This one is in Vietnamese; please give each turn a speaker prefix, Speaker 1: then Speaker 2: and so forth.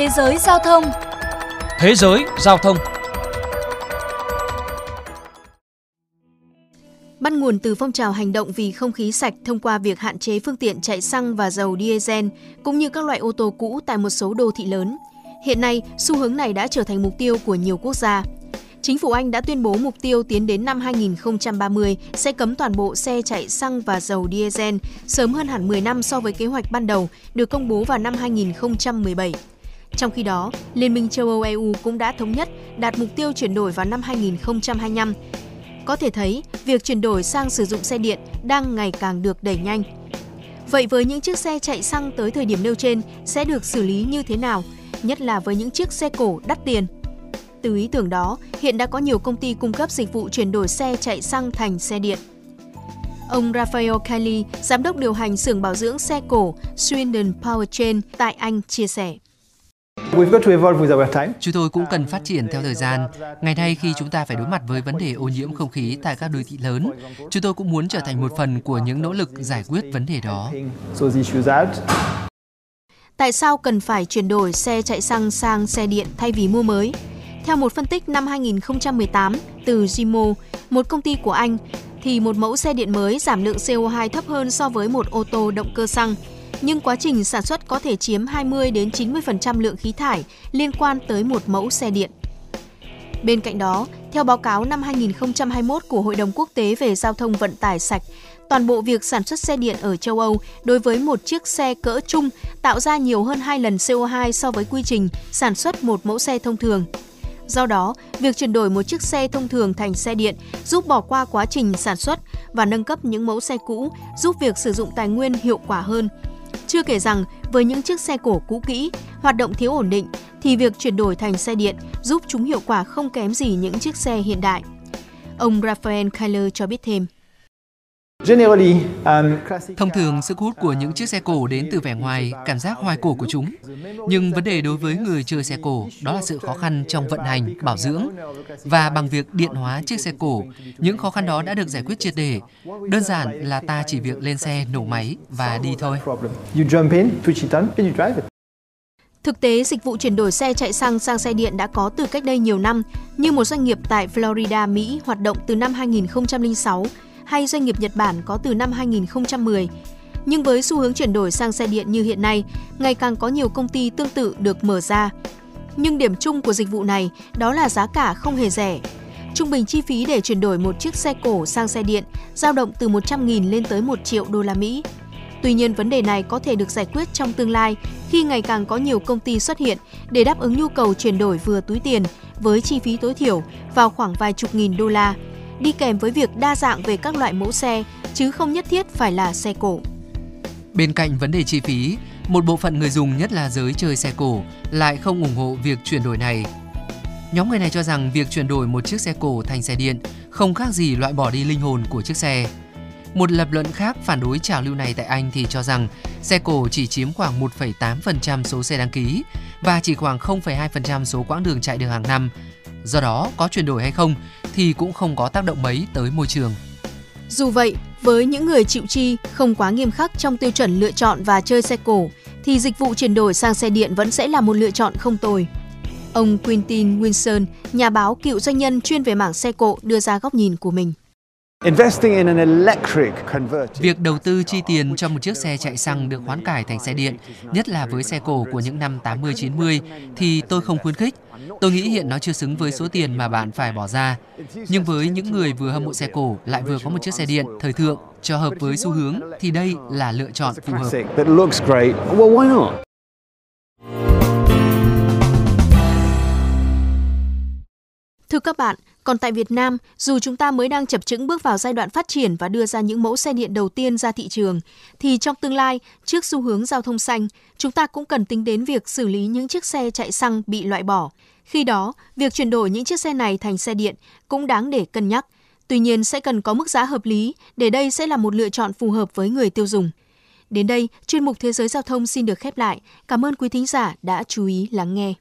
Speaker 1: Thế giới giao thông
Speaker 2: Thế giới giao thông
Speaker 3: Bắt nguồn từ phong trào hành động vì không khí sạch thông qua việc hạn chế phương tiện chạy xăng và dầu diesel cũng như các loại ô tô cũ tại một số đô thị lớn. Hiện nay, xu hướng này đã trở thành mục tiêu của nhiều quốc gia. Chính phủ Anh đã tuyên bố mục tiêu tiến đến năm 2030 sẽ cấm toàn bộ xe chạy xăng và dầu diesel sớm hơn hẳn 10 năm so với kế hoạch ban đầu được công bố vào năm 2017. Trong khi đó, Liên minh châu Âu EU cũng đã thống nhất đạt mục tiêu chuyển đổi vào năm 2025. Có thể thấy, việc chuyển đổi sang sử dụng xe điện đang ngày càng được đẩy nhanh. Vậy với những chiếc xe chạy xăng tới thời điểm nêu trên sẽ được xử lý như thế nào, nhất là với những chiếc xe cổ đắt tiền từ ý tưởng đó, hiện đã có nhiều công ty cung cấp dịch vụ chuyển đổi xe chạy xăng thành xe điện. Ông Raphael Kelly, giám đốc điều hành xưởng bảo dưỡng xe cổ Swindon Powertrain tại Anh chia sẻ.
Speaker 4: Chúng tôi cũng cần phát triển theo thời gian. Ngày nay khi chúng ta phải đối mặt với vấn đề ô nhiễm không khí tại các đô thị lớn, chúng tôi cũng muốn trở thành một phần của những nỗ lực giải quyết vấn đề đó.
Speaker 3: Tại sao cần phải chuyển đổi xe chạy xăng sang xe điện thay vì mua mới? Theo một phân tích năm 2018 từ Gimo, một công ty của Anh, thì một mẫu xe điện mới giảm lượng CO2 thấp hơn so với một ô tô động cơ xăng, nhưng quá trình sản xuất có thể chiếm 20 đến 90% lượng khí thải liên quan tới một mẫu xe điện. Bên cạnh đó, theo báo cáo năm 2021 của Hội đồng Quốc tế về Giao thông Vận tải sạch, toàn bộ việc sản xuất xe điện ở châu Âu đối với một chiếc xe cỡ trung tạo ra nhiều hơn 2 lần CO2 so với quy trình sản xuất một mẫu xe thông thường. Do đó, việc chuyển đổi một chiếc xe thông thường thành xe điện giúp bỏ qua quá trình sản xuất và nâng cấp những mẫu xe cũ, giúp việc sử dụng tài nguyên hiệu quả hơn. Chưa kể rằng, với những chiếc xe cổ cũ kỹ, hoạt động thiếu ổn định, thì việc chuyển đổi thành xe điện giúp chúng hiệu quả không kém gì những chiếc xe hiện đại. Ông Raphael Kyler cho biết thêm.
Speaker 4: Um, Thông thường, sức hút của những chiếc xe cổ đến từ vẻ ngoài, cảm giác hoài cổ của chúng. Nhưng vấn đề đối với người chơi xe cổ đó là sự khó khăn trong vận hành, bảo dưỡng. Và bằng việc điện hóa chiếc xe cổ, những khó khăn đó đã được giải quyết triệt để. Đơn giản là ta chỉ việc lên xe, nổ máy và đi thôi.
Speaker 3: Thực tế, dịch vụ chuyển đổi xe chạy xăng sang xe điện đã có từ cách đây nhiều năm, như một doanh nghiệp tại Florida, Mỹ hoạt động từ năm 2006 hay doanh nghiệp Nhật Bản có từ năm 2010. Nhưng với xu hướng chuyển đổi sang xe điện như hiện nay, ngày càng có nhiều công ty tương tự được mở ra. Nhưng điểm chung của dịch vụ này đó là giá cả không hề rẻ. Trung bình chi phí để chuyển đổi một chiếc xe cổ sang xe điện dao động từ 100.000 lên tới 1 triệu đô la Mỹ. Tuy nhiên vấn đề này có thể được giải quyết trong tương lai khi ngày càng có nhiều công ty xuất hiện để đáp ứng nhu cầu chuyển đổi vừa túi tiền với chi phí tối thiểu vào khoảng vài chục nghìn đô la đi kèm với việc đa dạng về các loại mẫu xe, chứ không nhất thiết phải là xe cổ.
Speaker 4: Bên cạnh vấn đề chi phí, một bộ phận người dùng nhất là giới chơi xe cổ lại không ủng hộ việc chuyển đổi này. Nhóm người này cho rằng việc chuyển đổi một chiếc xe cổ thành xe điện không khác gì loại bỏ đi linh hồn của chiếc xe. Một lập luận khác phản đối trào lưu này tại Anh thì cho rằng xe cổ chỉ chiếm khoảng 1,8% số xe đăng ký và chỉ khoảng 0,2% số quãng đường chạy được hàng năm. Do đó, có chuyển đổi hay không thì cũng không có tác động mấy tới môi trường.
Speaker 3: Dù vậy, với những người chịu chi không quá nghiêm khắc trong tiêu chuẩn lựa chọn và chơi xe cổ, thì dịch vụ chuyển đổi sang xe điện vẫn sẽ là một lựa chọn không tồi. Ông Quintin Wilson, nhà báo cựu doanh nhân chuyên về mảng xe cộ đưa ra góc nhìn của mình.
Speaker 4: Việc đầu tư chi tiền cho một chiếc xe chạy xăng được hoán cải thành xe điện, nhất là với xe cổ của những năm 80-90 thì tôi không khuyến khích. Tôi nghĩ hiện nó chưa xứng với số tiền mà bạn phải bỏ ra. Nhưng với những người vừa hâm mộ xe cổ lại vừa có một chiếc xe điện thời thượng cho hợp với xu hướng thì đây là lựa chọn phù hợp.
Speaker 3: Thưa các bạn, còn tại Việt Nam, dù chúng ta mới đang chập chững bước vào giai đoạn phát triển và đưa ra những mẫu xe điện đầu tiên ra thị trường, thì trong tương lai, trước xu hướng giao thông xanh, chúng ta cũng cần tính đến việc xử lý những chiếc xe chạy xăng bị loại bỏ. Khi đó, việc chuyển đổi những chiếc xe này thành xe điện cũng đáng để cân nhắc. Tuy nhiên sẽ cần có mức giá hợp lý để đây sẽ là một lựa chọn phù hợp với người tiêu dùng. Đến đây, chuyên mục Thế giới Giao thông xin được khép lại. Cảm ơn quý thính giả đã chú ý lắng nghe.